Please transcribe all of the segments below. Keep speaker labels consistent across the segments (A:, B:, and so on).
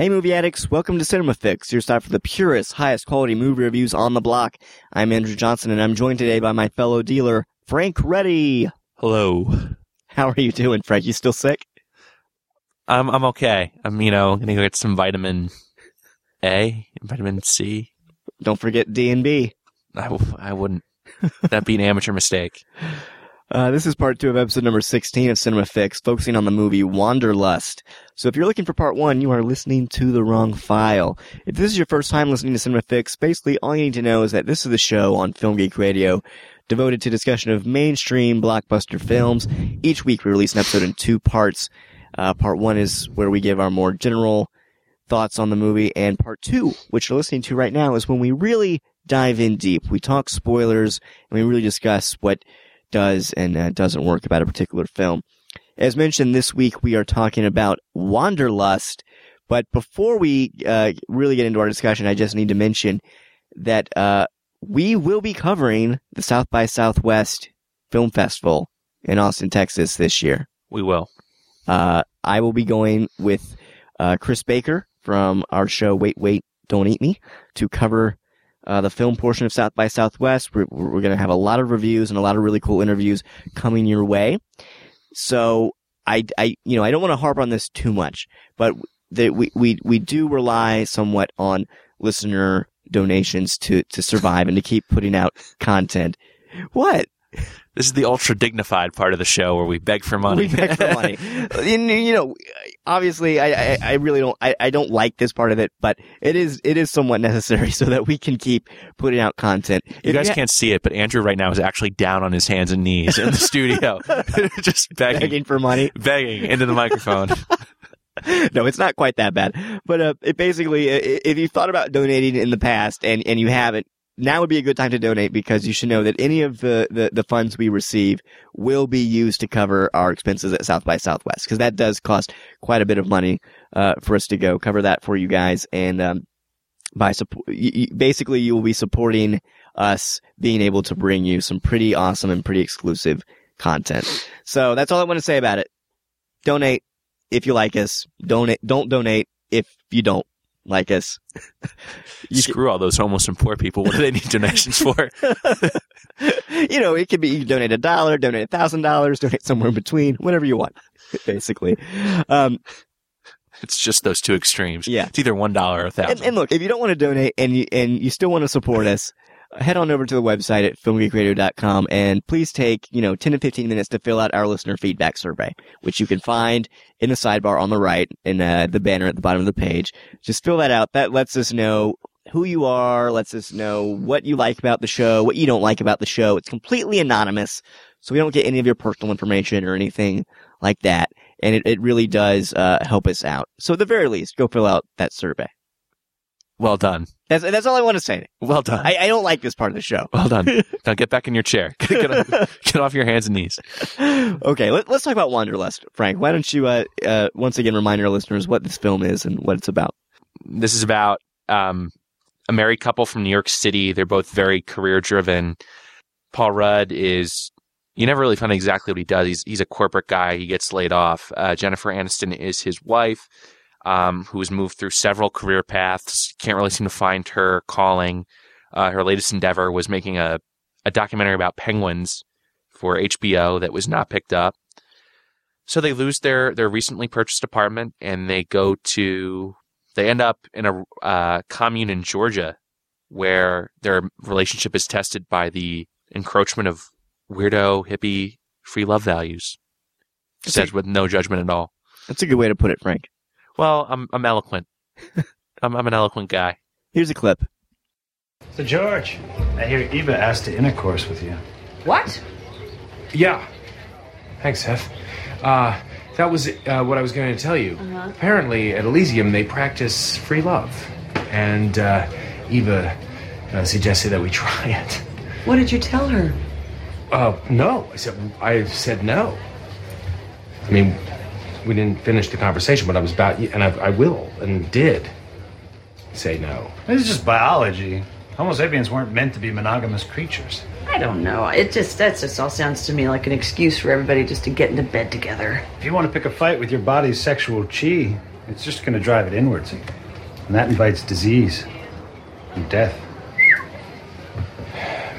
A: Hey movie addicts, welcome to Cinema Fix, your stop for the purest, highest quality movie reviews on the block. I'm Andrew Johnson and I'm joined today by my fellow dealer, Frank Reddy.
B: Hello.
A: How are you doing, Frank? You still sick?
B: I'm I'm okay. I'm you know gonna go get some vitamin A, vitamin C.
A: Don't forget D and B.
B: I, w- I wouldn't. That'd be an amateur mistake.
A: Uh, this is part two of episode number 16 of Cinema Fix, focusing on the movie Wanderlust. So if you're looking for part one, you are listening to the wrong file. If this is your first time listening to Cinema Fix, basically all you need to know is that this is the show on Film Geek Radio devoted to discussion of mainstream blockbuster films. Each week we release an episode in two parts. Uh, part one is where we give our more general thoughts on the movie, and part two, which you're listening to right now, is when we really dive in deep. We talk spoilers, and we really discuss what does and uh, doesn't work about a particular film. As mentioned, this week we are talking about Wanderlust. But before we uh, really get into our discussion, I just need to mention that uh, we will be covering the South by Southwest Film Festival in Austin, Texas this year.
B: We will.
A: Uh, I will be going with uh, Chris Baker from our show Wait, Wait, Don't Eat Me to cover uh, the film portion of South by Southwest. We're, we're going to have a lot of reviews and a lot of really cool interviews coming your way. So I, I, you know, I don't want to harp on this too much, but that we, we, we do rely somewhat on listener donations to, to survive and to keep putting out content. What?
B: This is the ultra dignified part of the show where we beg for money.
A: We beg for money. and, you know, obviously, I, I, I really don't, I, I don't like this part of it, but it is, it is somewhat necessary so that we can keep putting out content.
B: you
A: If
B: guys
A: ha-
B: can't see it, but Andrew right now is actually down on his hands and knees in the studio, just begging,
A: begging for money.
B: begging into the microphone.
A: no, it's not quite that bad. But uh, it basically, if you've thought about donating in the past and, and you haven't, now would be a good time to donate because you should know that any of the, the, the funds we receive will be used to cover our expenses at South by Southwest because that does cost quite a bit of money uh, for us to go cover that for you guys. And um, by support, basically, you will be supporting us being able to bring you some pretty awesome and pretty exclusive content. So that's all I want to say about it. Donate if you like us. Donate. Don't donate if you don't like us. You
B: Screw all those homeless and poor people. What do they need donations for?
A: you know, it could be you can donate a dollar, donate a thousand dollars, donate somewhere in between, whatever you want, basically. Um,
B: It's just those two extremes.
A: Yeah.
B: It's either one dollar or a thousand.
A: and, and look, if you don't want to donate and you and you still want to support us, head on over to the website at filmgeekradio.com and please take, you know, 10 to 15 minutes to fill out our listener feedback survey, which you can find in the sidebar on the right in uh, the banner at the bottom of the page. Just fill that out. That lets us know who you are, lets us know what you like about the show, what you don't like about the show. It's completely anonymous, so we don't get any of your personal information or anything like that. And it, it really does uh, help us out. So at the very least, go fill out that survey.
B: Well done.
A: That's that's all I want to say.
B: Well done.
A: I, I don't like this part of the show.
B: well done. now get back in your chair. get, off, get off your hands and knees.
A: okay, let, us talk about Wanderlust, Frank. Why don't you uh, uh, once again remind our listeners what this film is and what it's about?
B: this is about um, a married couple from New York City. They're both very career driven. Paul Rudd is you never really find out exactly what he does. He's he's a corporate guy. He gets laid off. Uh, Jennifer Aniston is his wife, um, who has moved through several career paths. Can't really seem to find her calling. Uh, her latest endeavor was making a a documentary about penguins for HBO that was not picked up. So they lose their their recently purchased apartment and they go to they end up in a uh, commune in Georgia where their relationship is tested by the encroachment of weirdo, hippie, free love values. Said with no judgment at all.
A: That's a good way to put it, Frank.
B: Well, I'm I'm eloquent. I'm I'm an eloquent guy.
A: Here's a clip.
C: So, George, I hear Eva asked to intercourse with you.
D: What?
E: Yeah. Thanks, Hef. Uh, that was uh, what I was going to tell you. Apparently, at Elysium, they practice free love. And uh, Eva uh, suggested that we try it.
D: What did you tell her?
E: Uh, no. I said I said no. I mean, we didn't finish the conversation, but I was about, and I, I will and did say no.
C: This is just biology. Homo sapiens weren't meant to be monogamous creatures.
D: I don't know. It just that just all sounds to me like an excuse for everybody just to get into bed together.
C: If you want to pick a fight with your body's sexual chi, it's just going to drive it inwards. And that invites disease and death.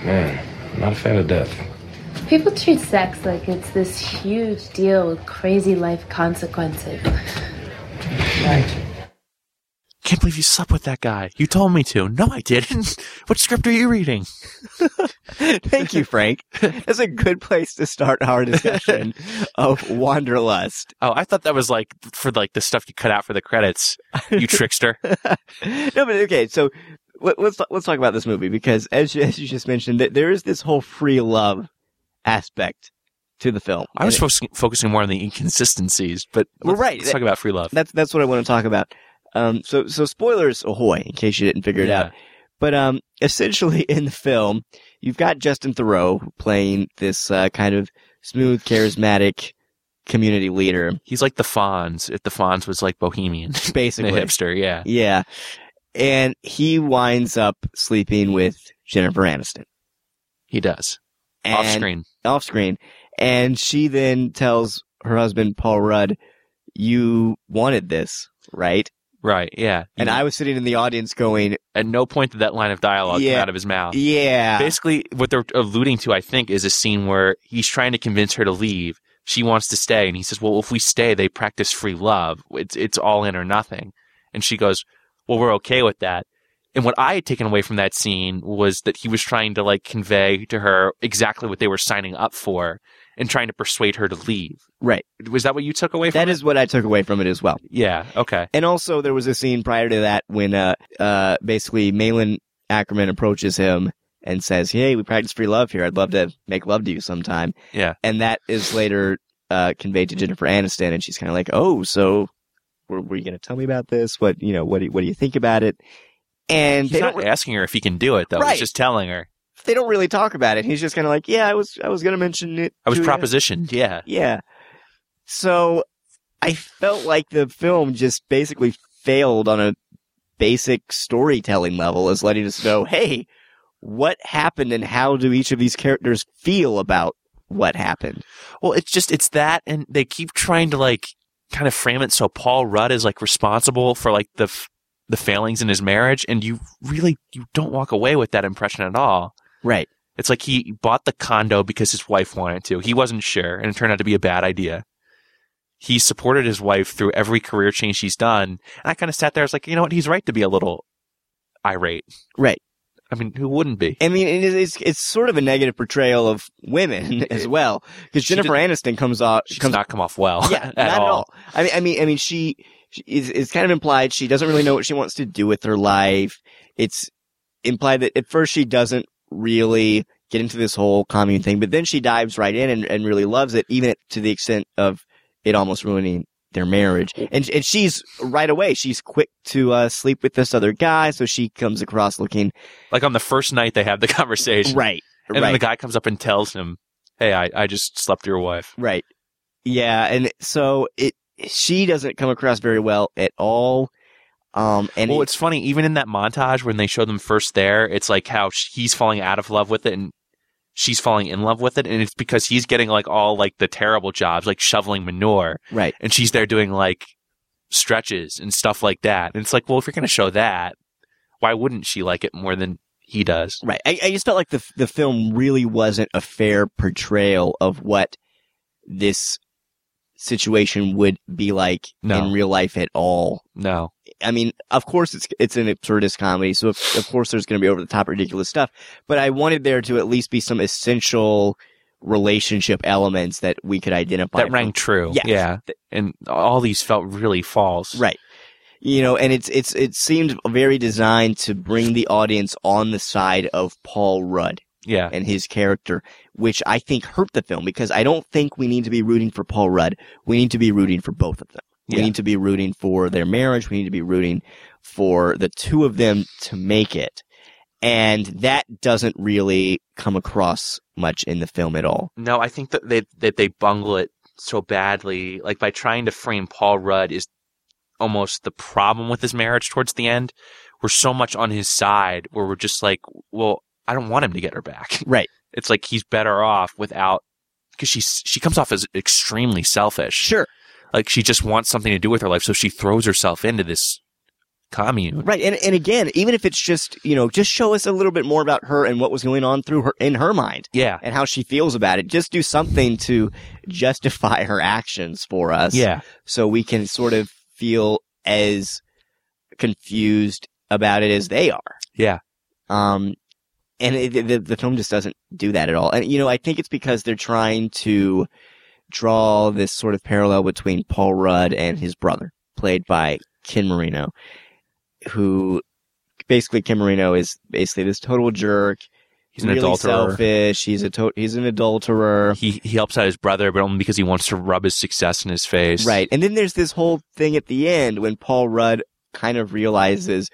E: Man, I'm not a fan of death.
F: People treat sex like it's this huge deal with crazy life consequences.
D: Right.
B: Can't believe you slept with that guy. You told me to. No, I didn't. What script are you reading?
A: Thank you, Frank. That's a good place to start our discussion of Wanderlust.
B: Oh, I thought that was like for like the stuff you cut out for the credits. You trickster.
A: no, but okay, so let, let's let's talk about this movie because as you, as you just mentioned, there is this whole free love aspect to the film.
B: I was
A: it-
B: focusing, focusing more on the inconsistencies, but let's,
A: right.
B: Let's talk about free love.
A: that's that's what I want to talk about. Um, so so spoilers ahoy in case you didn't figure it
B: Yeah.
A: out. But um, essentially in the film, you've got Justin Theroux playing this uh, kind of smooth, charismatic community leader,
B: He's like the Fonz. If the Fonz was like bohemian,
A: basically.
B: hipster, yeah.
A: Yeah. And he winds up sleeping with Jennifer Aniston.
B: He does.
A: And,
B: Off screen.
A: Off screen. And she then tells her husband, Paul Rudd, you wanted this, right?
B: Right, yeah.
A: And I was sitting in the audience going,
B: at no point did that line of dialogue
A: Yeah.
B: come out of his mouth.
A: yeah.
B: Basically, what they're alluding to, I think, is a scene where he's trying to convince her to leave. She wants to stay, and he says, "Well, if we stay, they practice free love. It's it's all in or nothing." And she goes, "Well, we're okay with that." And what I had taken away from that scene was that he was trying to like convey to her exactly what they were signing up for, and trying to persuade her to leave.
A: Right.
B: Was that what you took away from
A: That
B: it?
A: is what I took away from it as well.
B: Yeah. Okay.
A: And also there was a scene prior to that when, uh, uh, basically Malin Akerman approaches him and says, Hey, we practice free love here. I'd love to make love to you sometime.
B: Yeah.
A: And that is later, uh, conveyed to Jennifer Aniston and she's kind of like, Oh, so were, were you going to tell me about this? What, you know, what do, what do you think about it? And
B: He's not
A: don't,
B: asking her if he can do it though.
A: Right.
B: He's just telling her.
A: they don't really talk about it. He's just kind of like, yeah, I was, I was going to mention it.
B: I was
A: to you."
B: propositioned. Yeah.
A: Yeah. So I felt like the film just basically failed on a basic storytelling level as letting us know, hey, what happened and how do each of these characters feel about what happened?
B: Well, it's just it's that, and they keep trying to like kind of frame it so Paul Rudd is like responsible for like the f- the failings in his marriage, and you really you don't walk away with that impression at all.
A: Right.
B: It's like he bought the condo because his wife wanted to. He wasn't sure, and it turned out to be a bad idea. He supported his wife through every career change she's done, and I kind of sat there. I was like, you know what? He's right to be a little irate.
A: Right.
B: I mean, who wouldn't be?
A: I mean, it's, it's sort of a negative portrayal of women as well. Because Jennifer Aniston comes off,
B: She does
A: comes
B: not come off well.
A: yeah,
B: at
A: not at
B: all.
A: all. I mean, I mean, I mean, she is, is kind of implied she doesn't really know what she wants to do with her life. It's implied that at first she doesn't really get into this whole commune thing, but then she dives right in and, and really loves it, even to the extent of it almost ruining their marriage. And and she's right away. She's quick to uh, sleep with this other guy, so she comes across looking
B: Like on the first night they have the conversation,
A: right,
B: And then the guy comes up and tells him, "Hey, I, I just slept with your wife."
A: Right. Yeah, and so it she doesn't come across very well at all. Um, and
B: well,
A: it-
B: it's funny. Even in that montage when they show them first there, it's like how sh- he's falling out of love with it, and she's falling in love with it, and it's because he's getting like all like the terrible jobs, like shoveling manure,
A: right.
B: and she's there doing like stretches and stuff like that. And it's like, well, if you're going to show that, why wouldn't she like it more than he does?
A: Right. I, I just felt like the the film really wasn't a fair portrayal of what this situation would be like
B: No.
A: in real life at all.
B: No.
A: I mean, of course it's it's an absurdist comedy, so of, of course there's going to be over the top ridiculous stuff. But I wanted there to at least be some essential relationship elements that we could identify.
B: That
A: from-
B: rang true.
A: Yes.
B: Yeah. And all these felt really false.
A: Right. You know, and it's it's it seemed very designed to bring the audience on the side of Paul Rudd
B: Yeah.
A: and his character, which I think hurt the film because I don't think we need to be rooting for Paul Rudd. We need to be rooting for both of them. We
B: Yeah.
A: need to be rooting for their marriage. We need to be rooting for the two of them to make it. And that doesn't really come across much in the film at all.
B: No, I think that they that they bungle it so badly. Like by trying to frame Paul Rudd is almost the problem with his marriage towards the end. We're so much on his side where we're just like, well, I don't want him to get her back.
A: Right.
B: It's like he's better off without because she's she comes off as extremely selfish.
A: Sure.
B: Like she just wants something to do with her life, so she throws herself into this commune.
A: Right. And and again, even if it's just, you know, just show us a little bit more about her and what was going on through her in her mind
B: Yeah.
A: and how she feels about it. Just do something to justify her actions for us.
B: Yeah.
A: So we can sort of feel as confused about it as they are.
B: Yeah.
A: Um, and it, the, the film just doesn't do that at all. And, you know, I think it's because they're trying to draw this sort of parallel between Paul Rudd and his brother, played by Ken Marino, who basically Ken Marino is basically this total jerk.
B: He's an
A: really
B: adulterer.
A: selfish. He's a to- he's an adulterer.
B: He he helps out his brother, but only because he wants to rub his success in his face.
A: Right. And then there's this whole thing at the end when Paul Rudd kind of realizes,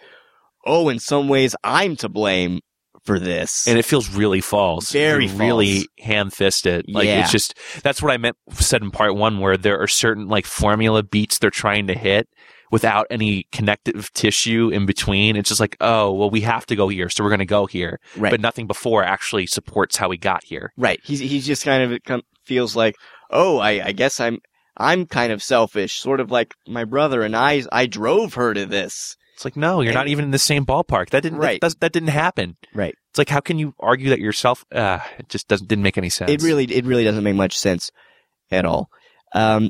A: oh, in some ways I'm to blame for this.
B: And it feels really false.
A: Very
B: really
A: false.
B: ham fisted. Like
A: Yeah.
B: it's just that's what I meant said in part one, where there are certain like formula beats they're trying to hit without any connective tissue in between. It's just like, oh, well, we have to go here, so we're going to go here.
A: Right.
B: But nothing before actually supports how we got here.
A: right. He's, he just kind of feels like, oh, I, I guess I'm, I'm kind of selfish, sort of like my brother and I, I drove her to this.
B: It's like, no, you're
A: And-
B: not even in the same ballpark. That didn't.
A: Right.
B: That, that didn't happen.
A: Right.
B: It's like, how can you argue that yourself? Uh, it just doesn't didn't make any sense.
A: It really, it really doesn't make much sense at all. Um,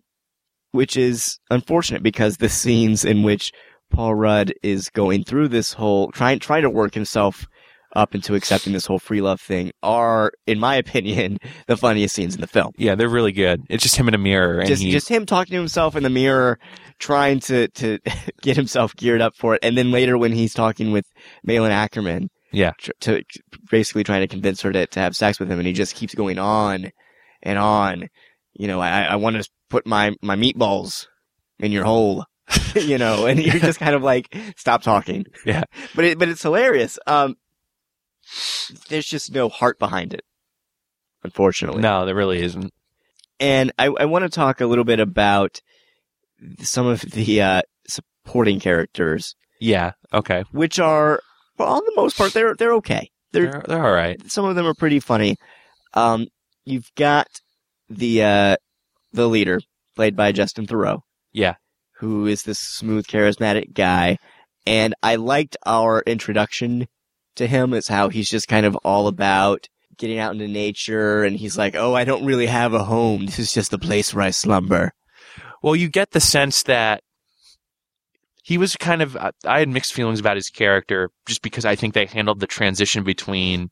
A: which is unfortunate because the scenes in which Paul Rudd is going through this whole, trying, trying to work himself up into accepting this whole free love thing are, in my opinion, the funniest scenes in the film.
B: Yeah, they're really good. It's just him in a mirror, and
A: just
B: he,
A: just him talking to himself in the mirror, trying to to get himself geared up for it, and then later when he's talking with Malin Akerman,
B: Yeah.
A: tr- to basically trying to convince her to to have sex with him, and he just keeps going on and on. You know, I I want to put my my meatballs in your hole. you know, and you're just kind of like, stop talking.
B: Yeah.
A: But it, but it's hilarious. Um, there's just no heart behind it, unfortunately.
B: no, there really isn't.
A: And I, I want to talk a little bit about some of the uh, supporting characters,
B: Yeah. Okay.
A: which are, for on the most part, they're they're okay. They're,
B: They're they're all right.
A: some of them are pretty funny. Um, you've got the uh, the leader played by Justin Theroux,
B: Yeah.
A: who is this smooth, charismatic guy, and I liked our introduction to him. is how he's just kind of all about getting out into nature, and he's like, "Oh, I don't really have a home. This is just the place where I slumber."
B: Well, you get the sense that he was kind of. I- had mixed feelings about his character just because I think they handled the transition between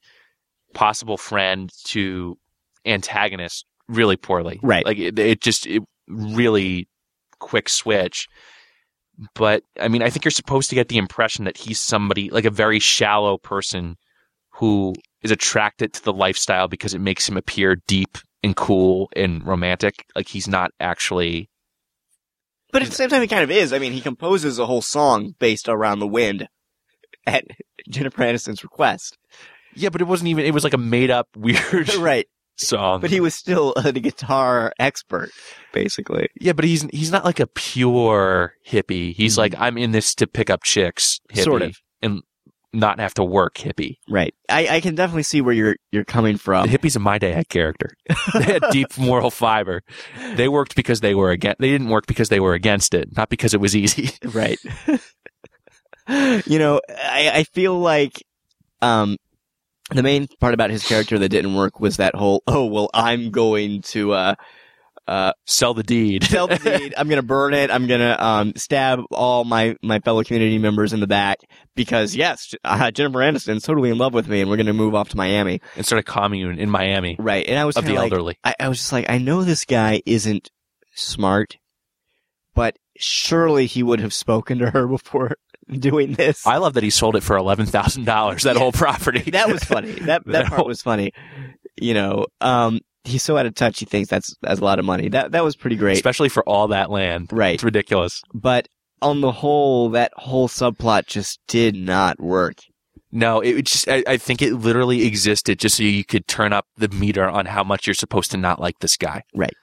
B: possible friend to antagonist really poorly.
A: Right.
B: Like it, it just it really quick switch. But I mean, I think you're supposed to get the impression that he's somebody like a very shallow person who is attracted to the lifestyle because it makes him appear deep and cool and romantic. Like he's not actually
A: But at the same time, he kind of is. I mean, he composes a whole song based around the wind at Jennifer Aniston's request.
B: Yeah, but it wasn't even. It was like a made up weird
A: right.
B: Song.
A: But he was still a guitar expert, basically.
B: yeah, but he's he's not like a pure hippie. He's like I'm in this to pick up chicks, hippie,
A: Mm-hmm. Sort of.
B: and not have to work hippie.
A: Right. I, I can definitely see where you're you're coming from.
B: The hippies in my day had character. they had deep moral fiber. They worked because they were against. They didn't work because they were against it, not because it was easy.
A: right. you know, I, I feel like um the main part about his character that didn't work was that whole oh well I'm going to uh uh
B: Sell the deed.
A: sell the deed. I'm gonna burn it. I'm gonna um stab all my my fellow community members in the back because yes, uh, Jennifer Aniston's totally in love with me, and we're gonna move off to Miami.
B: and start a commune in Miami
A: Right. And I was
B: of the
A: like,
B: elderly.
A: I, I was just like, I know this guy isn't smart, but surely he would have spoken to her before doing this.
B: I love that he sold it for eleven thousand dollars. That
A: Yeah.
B: whole property.
A: that was funny. That that
B: That
A: part
B: whole-
A: was funny. You know, um, he's so out of touch. He thinks that's that's a lot of money. That that was pretty great.
B: especially for all that land.
A: Right.
B: It's ridiculous.
A: but on the whole, that whole subplot just did not work.
B: No, it just, I, I think it literally existed just so you could turn up the meter on how much you're supposed to not like this guy.
A: Right.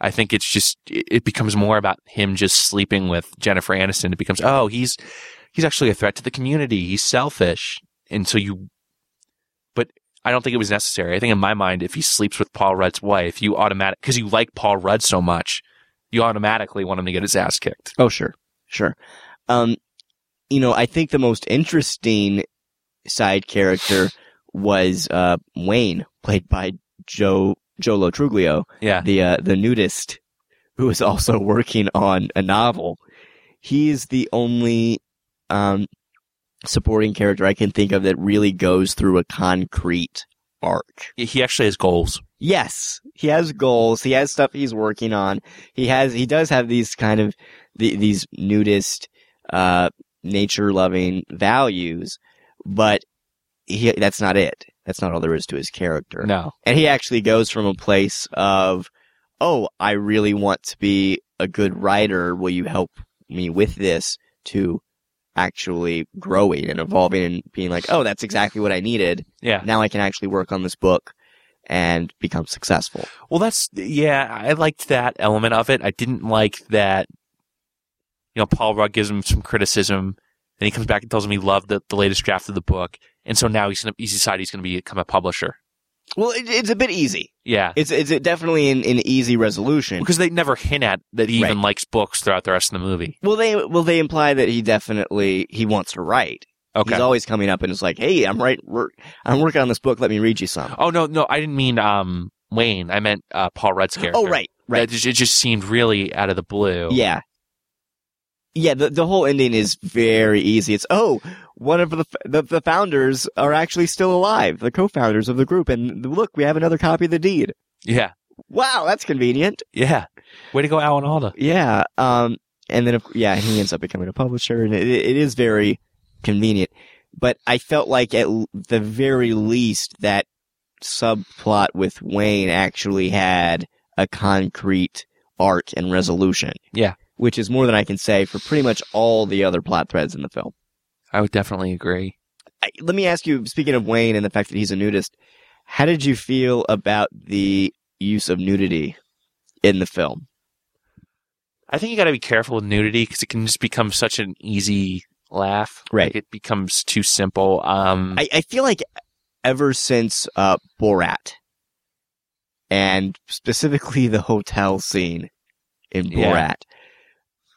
B: I think it's just, it it becomes more about him just sleeping with Jennifer Aniston. It becomes, oh, he's, he's actually a threat to the community. He's selfish. And so you, but I don't think it was necessary. I think in my mind, if he sleeps with Paul Rudd's wife, you automatic, cause you like Paul Rudd so much, you automatically want him to get his ass kicked.
A: Oh, sure, sure. Um, you know, I think the most interesting side character was uh, Wayne, played by Joe Joe Lo Truglio,
B: Yeah.
A: the uh, the nudist, who is also working on a novel. He is the only um, supporting character I can think of that really goes through a concrete arc.
B: He actually has goals.
A: Yes, he has goals. He has stuff he's working on. He has, he does have these kind of, the, these nudist, uh, nature loving values, but he, that's not it. That's not all there is to his character.
B: No.
A: And he actually goes from a place of, oh, I really want to be a good writer. Will you help me with this to actually growing and evolving and being like, oh, that's exactly what I needed.
B: Yeah.
A: Now I can actually work on this book and become successful.
B: Well, that's yeah. I liked that element of it. I didn't like that. You know, Paul Rudd gives him some criticism, then he comes back and tells him he loved the, the latest draft of the book, and so now he's gonna he's decided he's gonna become a publisher.
A: Well, it, it's a bit easy.
B: Yeah,
A: It's it's definitely an, an easy resolution.
B: because they never hint at that he even
A: Right.
B: likes books throughout the rest of the movie.
A: Well, they well they imply that he definitely he wants to write.
B: Okay.
A: He's always coming up and it's like, hey, I'm right. Work, I'm working on this book. Let me read you some.
B: oh no, no, I didn't mean um Wayne. I meant uh, Paul Rudd's character.
A: Oh, right, right.
B: It just, it just seemed really out of the blue.
A: Yeah. Yeah, the the whole ending is very easy. It's oh, one of the the, the founders are actually still alive, the co-founders of the group, and look, we have another copy of the deed.
B: yeah,
A: Wow, that's convenient.
B: yeah. Way to go, Alan Alda.
A: Yeah. Um, and then, yeah, he ends up becoming a publisher and it, it is very convenient. But I felt like at the very least that subplot with Wayne actually had a concrete arc and resolution.
B: Yeah.
A: Which is more than I can say for pretty much all the other plot threads in the film.
B: I would definitely agree.
A: I, let me ask you, speaking of Wayne and the fact that he's a nudist, how did you feel about the use of nudity in the film?
B: I think you got to be careful with nudity because it can just become such an easy laugh.
A: Right.
B: Like it becomes too simple. Um,
A: I, I feel like ever since uh, Borat, and specifically the hotel scene in
B: Yeah.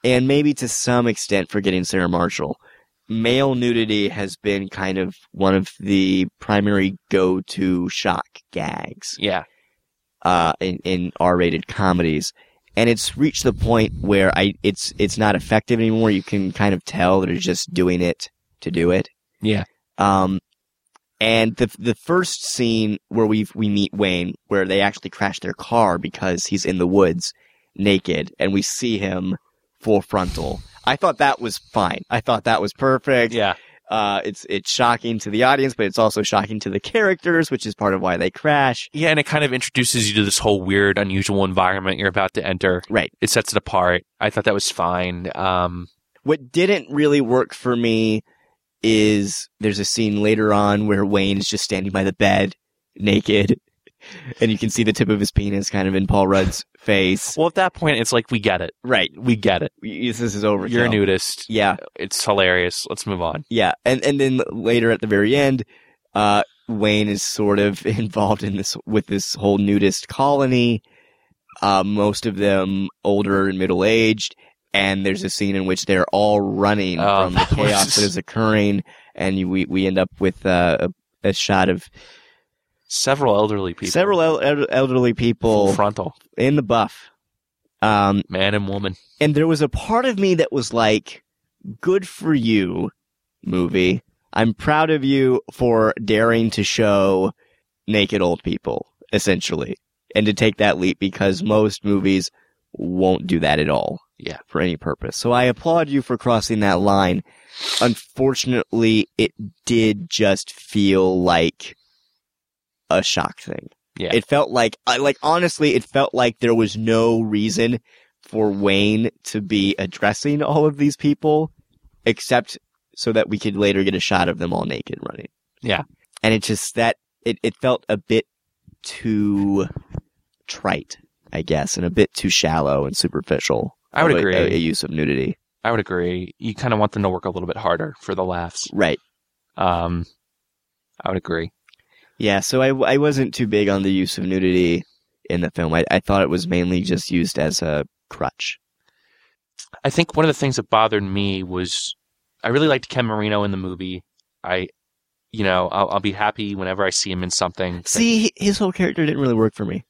A: And maybe to some extent forgetting Sarah Marshall, male nudity has been kind of one of the primary go-to shock gags
B: yeah.
A: uh, in, in R-rated comedies. And it's reached the point where I it's it's not effective anymore. You can kind of tell that it's just doing it to do it.
B: Yeah.
A: Um, and the the first scene where we we meet Wayne, where they actually crash their car because he's in the woods naked, and we see him full frontal. I thought that was fine. I thought that was perfect.
B: Yeah.
A: Uh, it's it's shocking to the audience, but it's also shocking to the characters, which is part of why they crash.
B: Yeah. And it kind of introduces you to this whole weird, unusual environment you're about to enter.
A: Right.
B: It sets it apart. I thought that was fine. Um,
A: What didn't really work for me is there's a scene later on where Wayne is just standing by the bed, naked, and you can see the tip of his penis kind of in Paul Rudd's face.
B: well, at that point, it's like, we get it.
A: Right.
B: We get it.
A: This is over.
B: You're a nudist.
A: Yeah.
B: It's hilarious. Let's move on.
A: Yeah. And, and then later at the very end, uh, Wayne is sort of involved in this, with this whole nudist colony. Uh, most of them older and middle aged. And there's a scene in which they're all running
B: Oh,
A: from the chaos that is occurring. And you, we, we end up with, uh, a, a shot of
B: Several elderly people.
A: several el- el- elderly
B: Full
A: people
B: frontal.
A: in the buff. Um,
B: Man and woman.
A: and there was a part of me that was like, good for you, movie. I'm proud of you for daring to show naked old people, essentially, and to take that leap because most movies won't do that at all.
B: Yeah.
A: For any purpose. So I applaud you for crossing that line. Unfortunately, it did just feel like a shock thing.
B: Yeah.
A: It felt like, like, honestly, it felt like there was no reason for Wayne to be addressing all of these people except so that we could later get a shot of them all naked running.
B: Yeah.
A: And it just that it, it felt a bit too trite, I guess, and a bit too shallow and superficial.
B: I would agree.
A: A, a use of nudity.
B: I would agree. You kind of want them to work a little bit harder for the laughs.
A: Right.
B: Um, I would agree.
A: Yeah, so I, I wasn't too big on the use of nudity in the film. I, I thought it was mainly just used as a crutch.
B: I think one of the things that bothered me was I really liked Ken Marino in the movie. I, you know, I'll, I'll be happy whenever I see him in something.
A: See, his whole character didn't really work for me.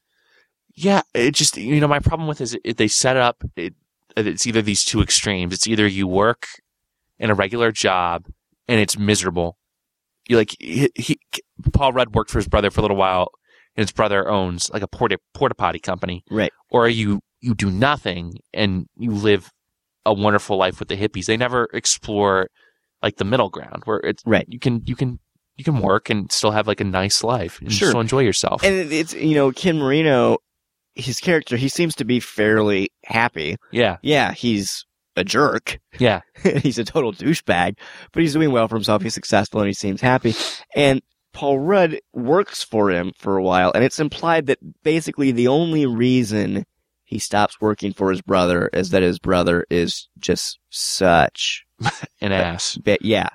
B: Yeah, it just you know my problem with is it, they set up it, it's either these two extremes. It's either you work in a regular job and it's miserable. You like he, he Paul Rudd worked for his brother for a little while, and his brother owns like a porta porta potty company.
A: Right.
B: Or you you do nothing and you live a wonderful life with the hippies. They never explore like the middle ground where it's
A: Right.
B: You can you can you can work and still have like a nice life and
A: Sure.
B: still enjoy yourself.
A: And it's, you know, Ken Marino, his character, he seems to be fairly happy.
B: yeah,
A: Yeah, he's a jerk.
B: yeah.
A: he's a total douchebag, but he's doing well for himself. He's successful and he seems happy. And Paul Rudd works for him for a while, and it's implied that basically the only reason he stops working for his brother is that his brother is just such
B: An ass.
A: But yeah,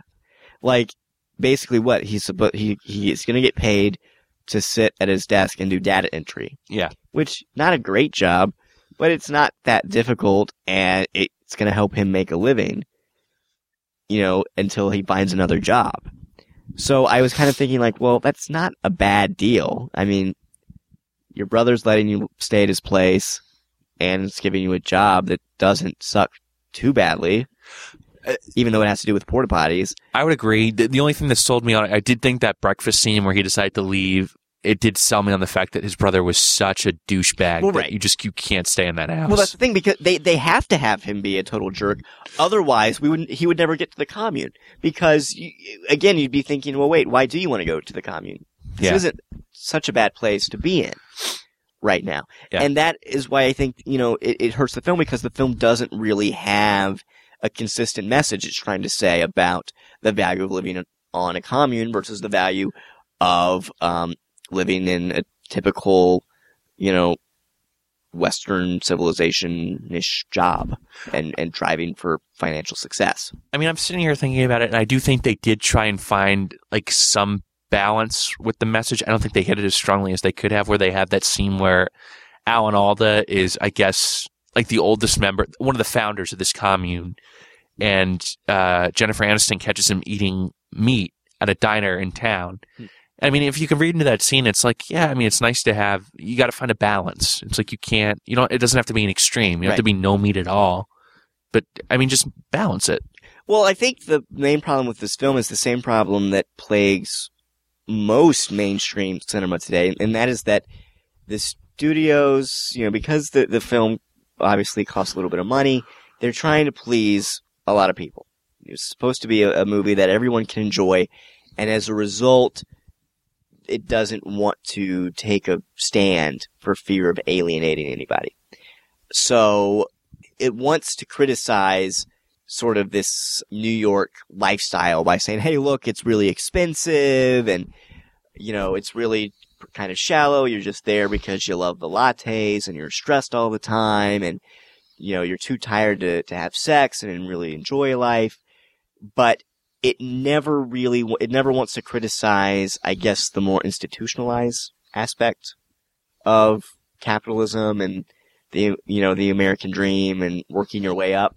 A: like basically what he's supposed he he is going to get paid to sit at his desk and do data entry.
B: Yeah.
A: which not a great job, but it's not that difficult, and it's going to help him make a living. You know, until he finds another job. So I was kind of thinking, like, well, that's not a bad deal. I mean, your brother's letting you stay at his place, and it's giving you a job that doesn't suck too badly uh, even though it has to do with porta potties.
B: I would agree. The, the only thing that sold me on it, I did think that breakfast scene where he decided to leave, it did sell me on the fact that his brother was such a douchebag
A: Well,
B: that
A: right.
B: you just you can't stay in that house.
A: Well, that's the thing because they they have to have him be a total jerk. Otherwise, we wouldn't. He would never get to the commune because you, again, you'd be thinking, well, wait, why do you want to go to the commune? This
B: Yeah.
A: isn't such a bad place to be in right now,
B: Yeah.
A: and that is why I think you know it, it hurts the film because the film doesn't really have a consistent message it's trying to say about the value of living on a commune versus the value of um, living in a typical, you know, Western civilization-ish job and, and driving for financial success.
B: I mean, I'm sitting here thinking about it, and I do think they did try and find like some balance with the message. I don't think they hit it as strongly as they could have, where they have that scene where Alan Alda is, I guess, like the oldest member, one of the founders of this commune, and uh, Jennifer Aniston catches him eating meat at a diner in town. I mean, if you can read into that scene, it's like, yeah, I mean, it's nice to have. You got to find a balance. It's like you can't, you know, it doesn't have to be an extreme. You don't have to be no meat at all. But I mean, just balance it.
A: Well, I think the main problem with this film is the same problem that plagues most mainstream cinema today, and that is that the studios, you know, because the, the film obviously costs a little bit of money, they're trying to please a lot of people. It's supposed to be a, a movie that everyone can enjoy, and as a result, it doesn't want to take a stand for fear of alienating anybody. So it wants to criticize sort of this New York lifestyle by saying, "Hey, look, it's really expensive and you know, it's really kind of shallow. You're just there because you love the lattes and you're stressed all the time and you know, you're too tired to to have sex and really enjoy life." But it never really it never wants to criticize, I guess, the more institutionalized aspect of capitalism and the you know, the American dream and working your way up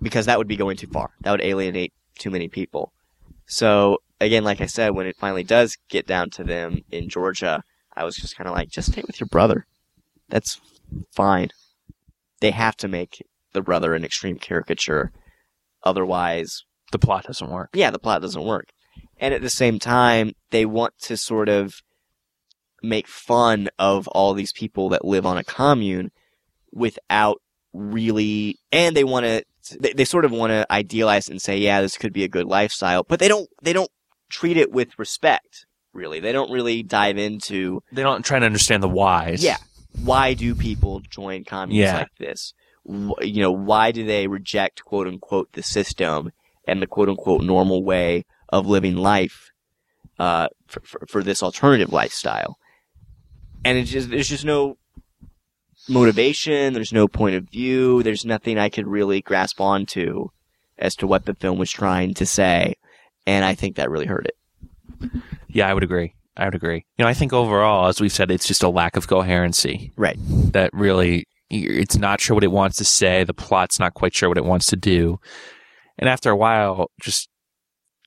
A: because that would be going too far. That would alienate too many people. So again, like I said, when it finally does get down to them in Georgia, I was just kind of like, just stay with your brother. That's fine. They have to make the brother an extreme caricature. Otherwise,
B: The plot doesn't work.
A: yeah, the plot doesn't work. And at the same time, they want to sort of make fun of all these people that live on a commune without really, and they want to, they, they sort of want to idealize and say, yeah, this could be a good lifestyle, but they don't, they don't treat it with respect, really. They don't really dive into
B: They don't try to understand the whys.
A: Yeah. why do people join communes
B: Yeah.
A: like this? You know, why do they reject quote unquote the system and the quote unquote normal way of living life? uh, for, for, for this alternative lifestyle. And it's just, there's just no motivation. There's no point of view. There's nothing I could really grasp onto as to what the film was trying to say. And I think that really hurt it.
B: Yeah, I would agree. I would agree. You know, I think overall, as we've said, it's just a lack of coherency.
A: Right.
B: That really, it's not sure what it wants to say. The plot's not quite sure what it wants to do. And after a while, just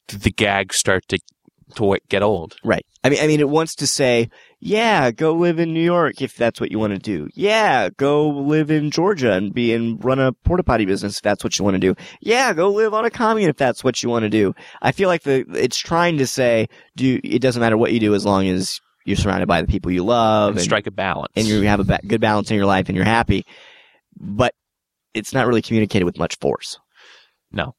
B: the gags start to to get old.
A: Right. I mean, I mean, it wants to say, yeah, go live in New York if that's what you want to do. Yeah, go live in Georgia and be and run a porta potty business if that's what you want to do. Yeah, go live on a commune if that's what you want to do. I feel like the it's trying to say, do it doesn't matter what you do as long as you're surrounded by the people you love
B: And strike a balance.
A: and you have a ba- good balance in your life and you're happy. But it's not really communicated with much force.
B: No.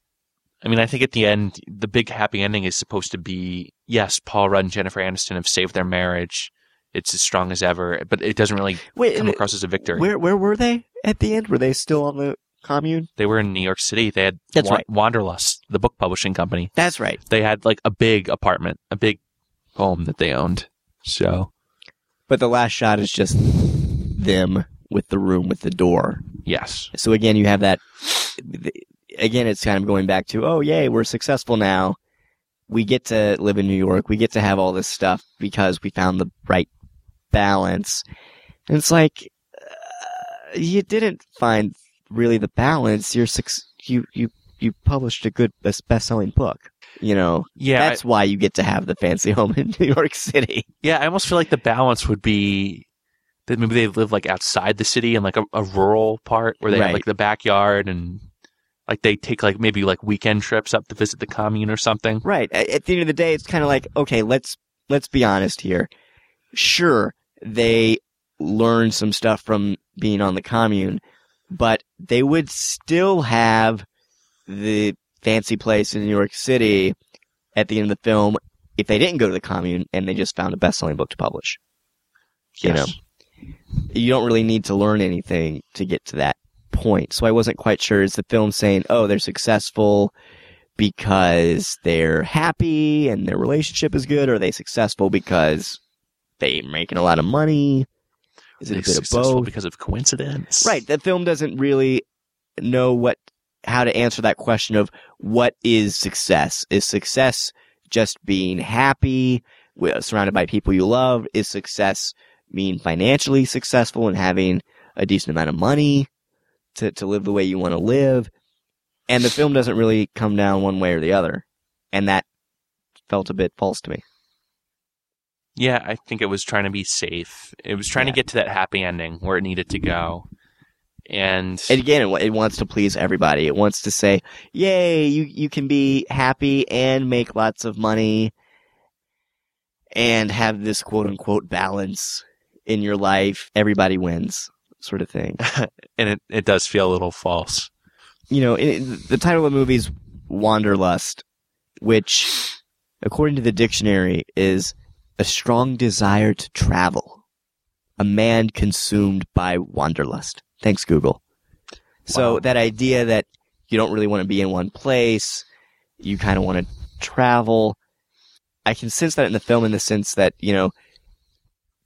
B: I mean, I think at the end, the big happy ending is supposed to be yes, Paul Rudd and Jennifer Aniston have saved their marriage. It's as strong as ever, but it doesn't really
A: Wait,
B: come across as a victory.
A: where where were they at the end? Were they still on the commune?
B: They were in New York City. They had
A: That's
B: Wa-
A: right.
B: Wanderlust, the book publishing company.
A: That's right.
B: They had like a big apartment, a big home that they owned. So,
A: But the last shot is just them with the room with the door.
B: yes.
A: So again, you have that. Again, it's kind of going back to, oh, yay, we're successful now. We get to live in New York. We get to have all this stuff because we found the right balance. And it's like, uh, you didn't find really the balance. You're you, you, you published a good best selling book. You know,
B: Yeah. I-
A: that's why you get to have the fancy home in New York City.
B: yeah. I almost feel like the balance would be that maybe they live like outside the city in like a, a rural part where they
A: Right.
B: have like the backyard and like they take like maybe like weekend trips up to visit the commune or something.
A: Right. At at the end of the day, it's kind of like, okay, let's let's be honest here. Sure, they learned some stuff from being on the commune, but they would still have the fancy place in New York City at the end of the film if they didn't go to the commune and they just found a best-selling book to publish. You know, you don't really need to learn anything to get to that point. So I wasn't quite sure is the film saying, "Oh, they're successful because they're happy and their relationship is good, or are they successful because they're making a lot of money?" Is it a bit of
B: successful
A: both?
B: because of coincidence.
A: Right. The film doesn't really know what how to answer that question of what is success. Is success just being happy, surrounded by people you love? Is success mean financially successful and having a decent amount of money to to live the way you want to live? And the film doesn't really come down one way or the other, and that felt a bit false to me.
B: Yeah, I think it was trying to be safe. It was trying
A: Yeah.
B: to get to that happy ending where it needed to go. And,
A: And again, it, it wants to please everybody. It wants to say, "Yay, you you can be happy and make lots of money, and have this quote unquote balance in your life. Everybody wins." Sort of thing.
B: and it, it does feel a little false.
A: you know, it, the title of the movie is Wanderlust, which, according to the dictionary, is a strong desire to travel. A man consumed by wanderlust. Thanks, Google. So
B: Wow.
A: that idea that you don't really want to be in one place, you kind of want to travel. I can sense that in the film in the sense that, you know,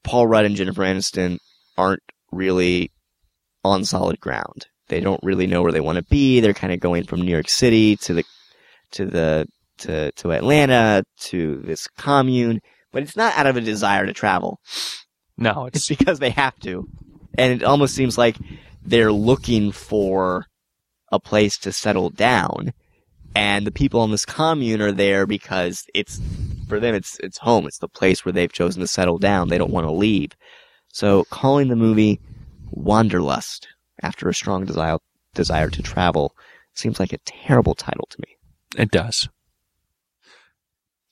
A: Paul Rudd and Jennifer Aniston aren't really on solid ground. They don't really know where they want to be. They're kind of going from New York City to the to the to to Atlanta to this commune, but it's not out of a desire to travel.
B: No,
A: It's
B: it's
A: because they have to. And it almost seems like they're looking for a place to settle down. And the people on this commune are there because it's, for them, it's, it's home. It's the place where they've chosen to settle down. They don't want to leave. So calling the movie Wanderlust after a strong desire, desire to travel seems like a terrible title to me.
B: it does.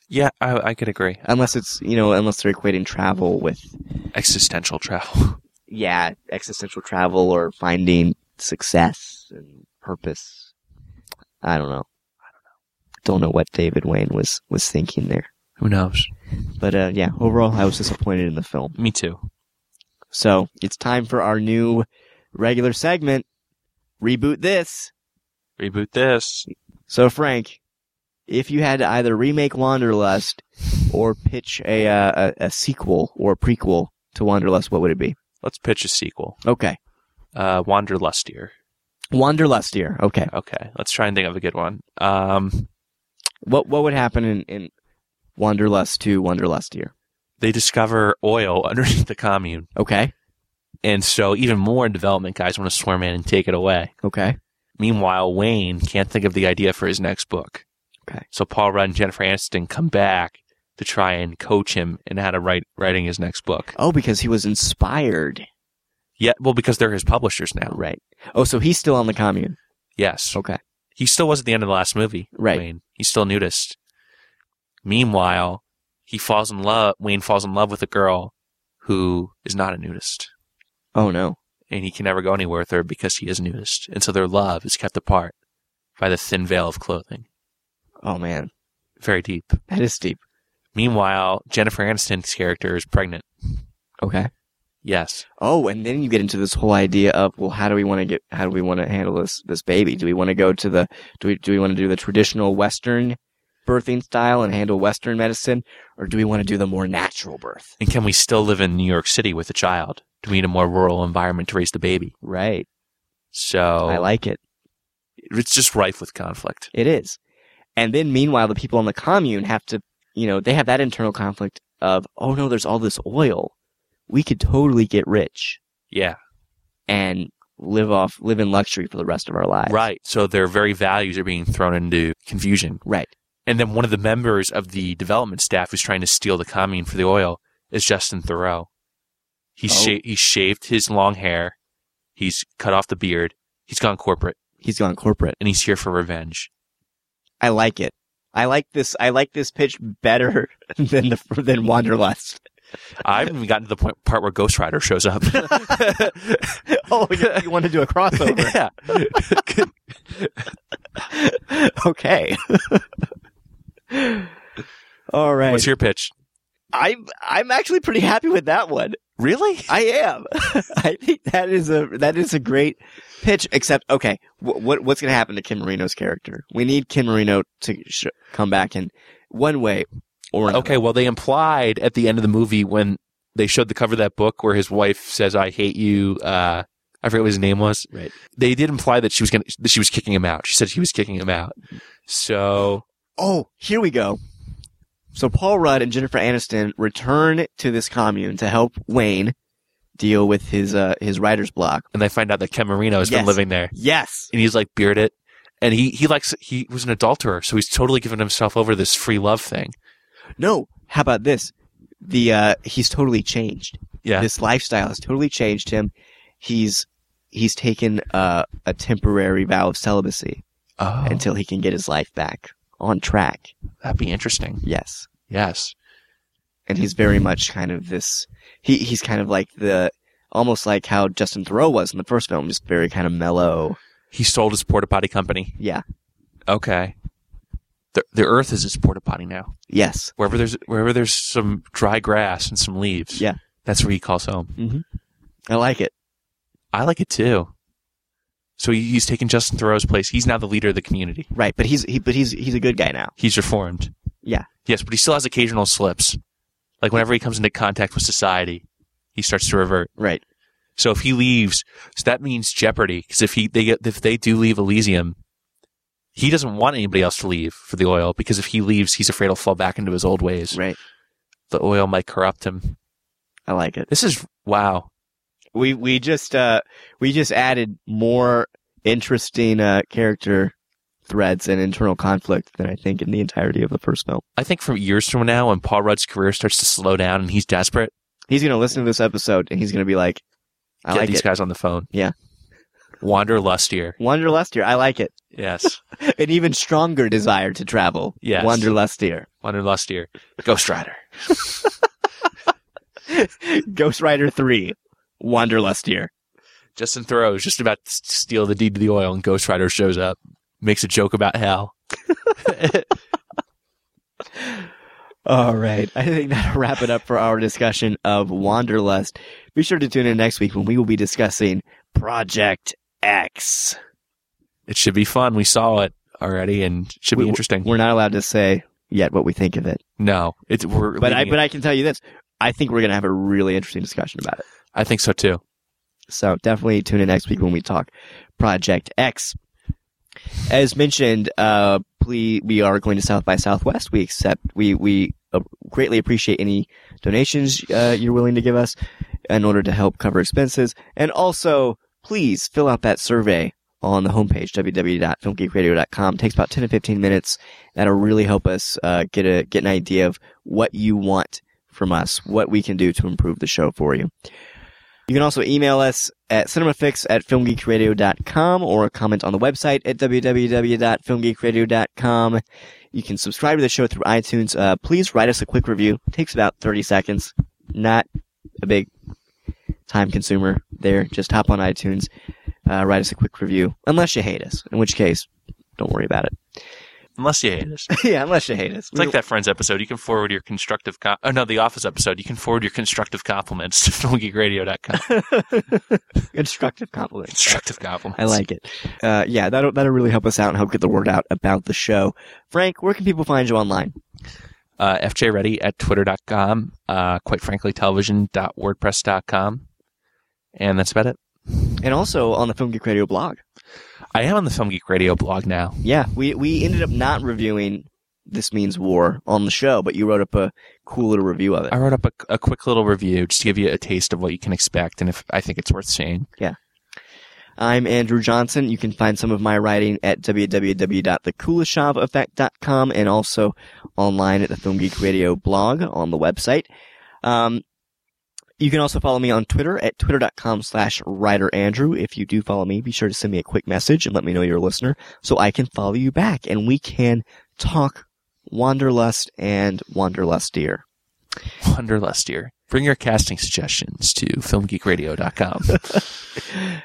B: Yeah, I, I could agree.
A: Unless it's, you know, unless they're equating travel with
B: Existential travel.
A: yeah, existential travel or finding success and purpose. I don't know. I don't know. Don't know what David Wain was was thinking there.
B: Who knows?
A: But uh, yeah, overall, I was disappointed in the film.
B: Me too.
A: So it's time for our new regular segment. Reboot this.
B: Reboot this.
A: So Frank, if you had to either remake Wanderlust or pitch a, uh, a a sequel or a prequel to Wanderlust, what would it be?
B: Let's pitch a sequel.
A: Okay,
B: Uh, Wanderlustier.
A: Wanderlustier. Okay,
B: Okay, let's try and think of a good one. Um,
A: what what would happen in, in Wanderlust to Wanderlustier?
B: They discover oil underneath the commune,
A: Okay,
B: and so even more development guys want to swarm in and take it away.
A: okay,
B: Meanwhile, Wayne can't think of the idea for his next book.
A: Okay.
B: So Paul Rudd and Jennifer Aniston come back to try and coach him in how to write writing his next book.
A: Oh, because he was inspired.
B: Yeah, well, because they're his publishers now.
A: Right. Oh, so he's still on the commune.
B: Yes.
A: Okay.
B: He still was at the end of the last movie.
A: Right.
B: Wayne. He's still nudist. Meanwhile, he falls in love. Wayne falls in love with a girl who is not a nudist,
A: Oh no.
B: and he can never go anywhere with her because he is a nudist, and so their love is kept apart by the thin veil of clothing.
A: Oh man,
B: Very deep.
A: that is deep.
B: Meanwhile, Jennifer Aniston's character is pregnant.
A: Okay.
B: Yes.
A: Oh, and then you get into this whole idea of well, how do we want to get? How do we want to handle this this baby? Do we want to go to the? Do we do we want to do the traditional Western birthing style and handle Western medicine, or do we want to do the more natural birth?
B: And can we still live in New York City with a child? Do we need a more rural environment to raise the baby?
A: Right.
B: So
A: I like it.
B: it's just rife with conflict.
A: It is. And then meanwhile, the people on the commune have to, you know, they have that internal conflict of, oh no, there's all this oil. We could totally get rich
B: Yeah.
A: and live off, live in luxury for the rest of our lives.
B: Right. So their very values are being thrown into confusion.
A: Right.
B: And then one of the members of the development staff who's trying to steal the commune for the oil is Justin Theroux. He's
A: Oh.
B: sha- he's shaved his long hair. He's cut off the beard. He's gone corporate
A: He's gone corporate.
B: and he's here for revenge.
A: I like it. I like this. I like this pitch better than the than Wanderlust.
B: I haven't even gotten to the point part where Ghost Rider shows up.
A: oh, you, you want to do a crossover?
B: yeah.
A: okay. All right.
B: What's your pitch?
A: I'm I'm actually pretty happy with that one.
B: Really?
A: I am. I think that is a that is a great pitch. Except, okay, wh- what what's going to happen to Ken Marino's character? We need Ken Marino to sh- come back in one way or another.
B: Okay, well, they implied at the end of the movie when they showed the cover of that book where his wife says, "I hate you." Uh, I forget what his name was.
A: Right.
B: They did imply that she was gonna that she was kicking him out. She said she was kicking him out. So
A: Oh, here we go. So Paul Rudd and Jennifer Aniston return to this commune to help Wayne deal with his uh his writer's block.
B: and they find out that Ken Marino has been living there,
A: Yes.
B: and he's like bearded, and he he likes he was an adulterer, so he's totally given himself over to this free love thing.
A: No. How about this? The uh he's totally changed.
B: Yeah.
A: This lifestyle has totally changed him. He's he's taken uh, a temporary vow of celibacy
B: oh,
A: until he can get his life back on track.
B: that'd be interesting.
A: Yes.
B: Yes.
A: And he's very much kind of this he he's kind of like the almost like how Justin Theroux was in the first film, just very kind of mellow.
B: He sold his porta potty company.
A: Yeah.
B: Okay. The the earth is his porta potty now.
A: Yes.
B: Wherever there's wherever there's some dry grass and some leaves.
A: Yeah.
B: That's where he calls home. Mm-hmm.
A: I like it.
B: I like it too. So he's taken Justin Theroux's place. He's now the leader of the community.
A: Right, but he's he but he's he's a good guy now.
B: He's reformed.
A: Yeah.
B: Yes, but he still has occasional slips. Like whenever he comes into contact with society, he starts to revert.
A: Right.
B: So if he leaves, so that means jeopardy. Because if he they get if they do leave Elysium, he doesn't want anybody else to leave for the oil. Because if he leaves, he's afraid he'll fall back into his old ways.
A: Right.
B: The oil might corrupt him.
A: I like it.
B: This is wow.
A: We we just uh we just added more interesting uh character threads and internal conflict than I think in the entirety of the first film.
B: I think from years from now, when Paul Rudd's career starts to slow down and he's desperate,
A: He's gonna listen to this episode and he's gonna be like, I
B: get
A: like
B: these
A: it.
B: guys on the phone.
A: Yeah.
B: Wander lustier.
A: Wanderlust here. I like it.
B: Yes.
A: An even stronger desire to travel.
B: Yes.
A: Wanderlust here.
B: Wander lustier. Ghost Rider.
A: Ghost Rider 3. Wanderlust here.
B: Justin Theroux is just about to steal the deed to the oil, and Ghost Rider shows up, makes a joke about hell.
A: All right. I think that'll wrap it up for our discussion of Wanderlust. Be sure to tune in next week when we will be discussing Project X.
B: It should be fun. We saw it. already, and should be
A: We-
B: interesting.
A: We're not allowed to say yet what we think of it,
B: no, it's we're.
A: but I but
B: it.
A: I can tell you this: I think we're gonna have a really interesting discussion about it.
B: I think so too.
A: So definitely tune in next week when we talk Project X. As mentioned, uh, please, we are going to South by Southwest. We accept, we, we uh, greatly appreciate any donations, uh, you're willing to give us in order to help cover expenses. And also, please fill out that survey on the homepage, www.filmgeekradio.com. It takes about 10 to 15 minutes. That'll really help us, uh, get a, get an idea of what you want from us, what we can do to improve the show for you. You can also email us at cinemafix at filmgeekradio.com or comment on the website at www.filmgeekradio.com. You can subscribe to the show through iTunes. Uh, please write us a quick review. It takes about 30 seconds. Not a big time consumer there. Just hop on iTunes, uh, write us a quick review. Unless you hate us, in which case, don't worry about it.
B: Unless you hate us.
A: yeah, unless you hate us.
B: It's like that Friends episode. You can forward your constructive, com- oh no, the Office episode. You can forward your constructive compliments to filmgeekradio.com.
A: Constructive compliments.
B: constructive compliments.
A: I like it. Uh, yeah, that'll that'll really help us out and help get the word out about the show. Frank, where can people find you online?
B: uh, fjready at twitter.com, uh, quite frankly, television.wordpress.com. And that's about it.
A: And also on the Film Geek Radio blog.
B: I am on the Film Geek Radio blog now.
A: Yeah, we we ended up not reviewing This Means War on the show, but you wrote up a cool little review of it.
B: I wrote up a, a quick little review just to give you a taste of what you can expect and if I think it's worth seeing. Yeah.
A: I'm Andrew Johnson. You can find some of my writing at www.thekuleshov.effect.com and also online at the Film Geek Radio blog on the website. Um, you can also follow me on Twitter at twitter.com slash writerandrew. If you do follow me, be sure to send me a quick message and let me know you're a listener so I can follow you back and we can talk Wanderlust and Wanderlustier.
B: Wanderlustier. Bring your casting suggestions to filmgeekradio.com.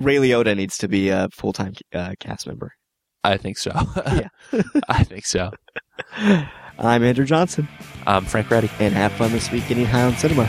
A: Ray Liotta needs to be a full-time uh, cast member.
B: I think so.
A: Yeah.
B: I think so.
A: I'm Andrew Johnson.
B: I'm Frank Reddy.
A: and have fun this week getting high on cinema.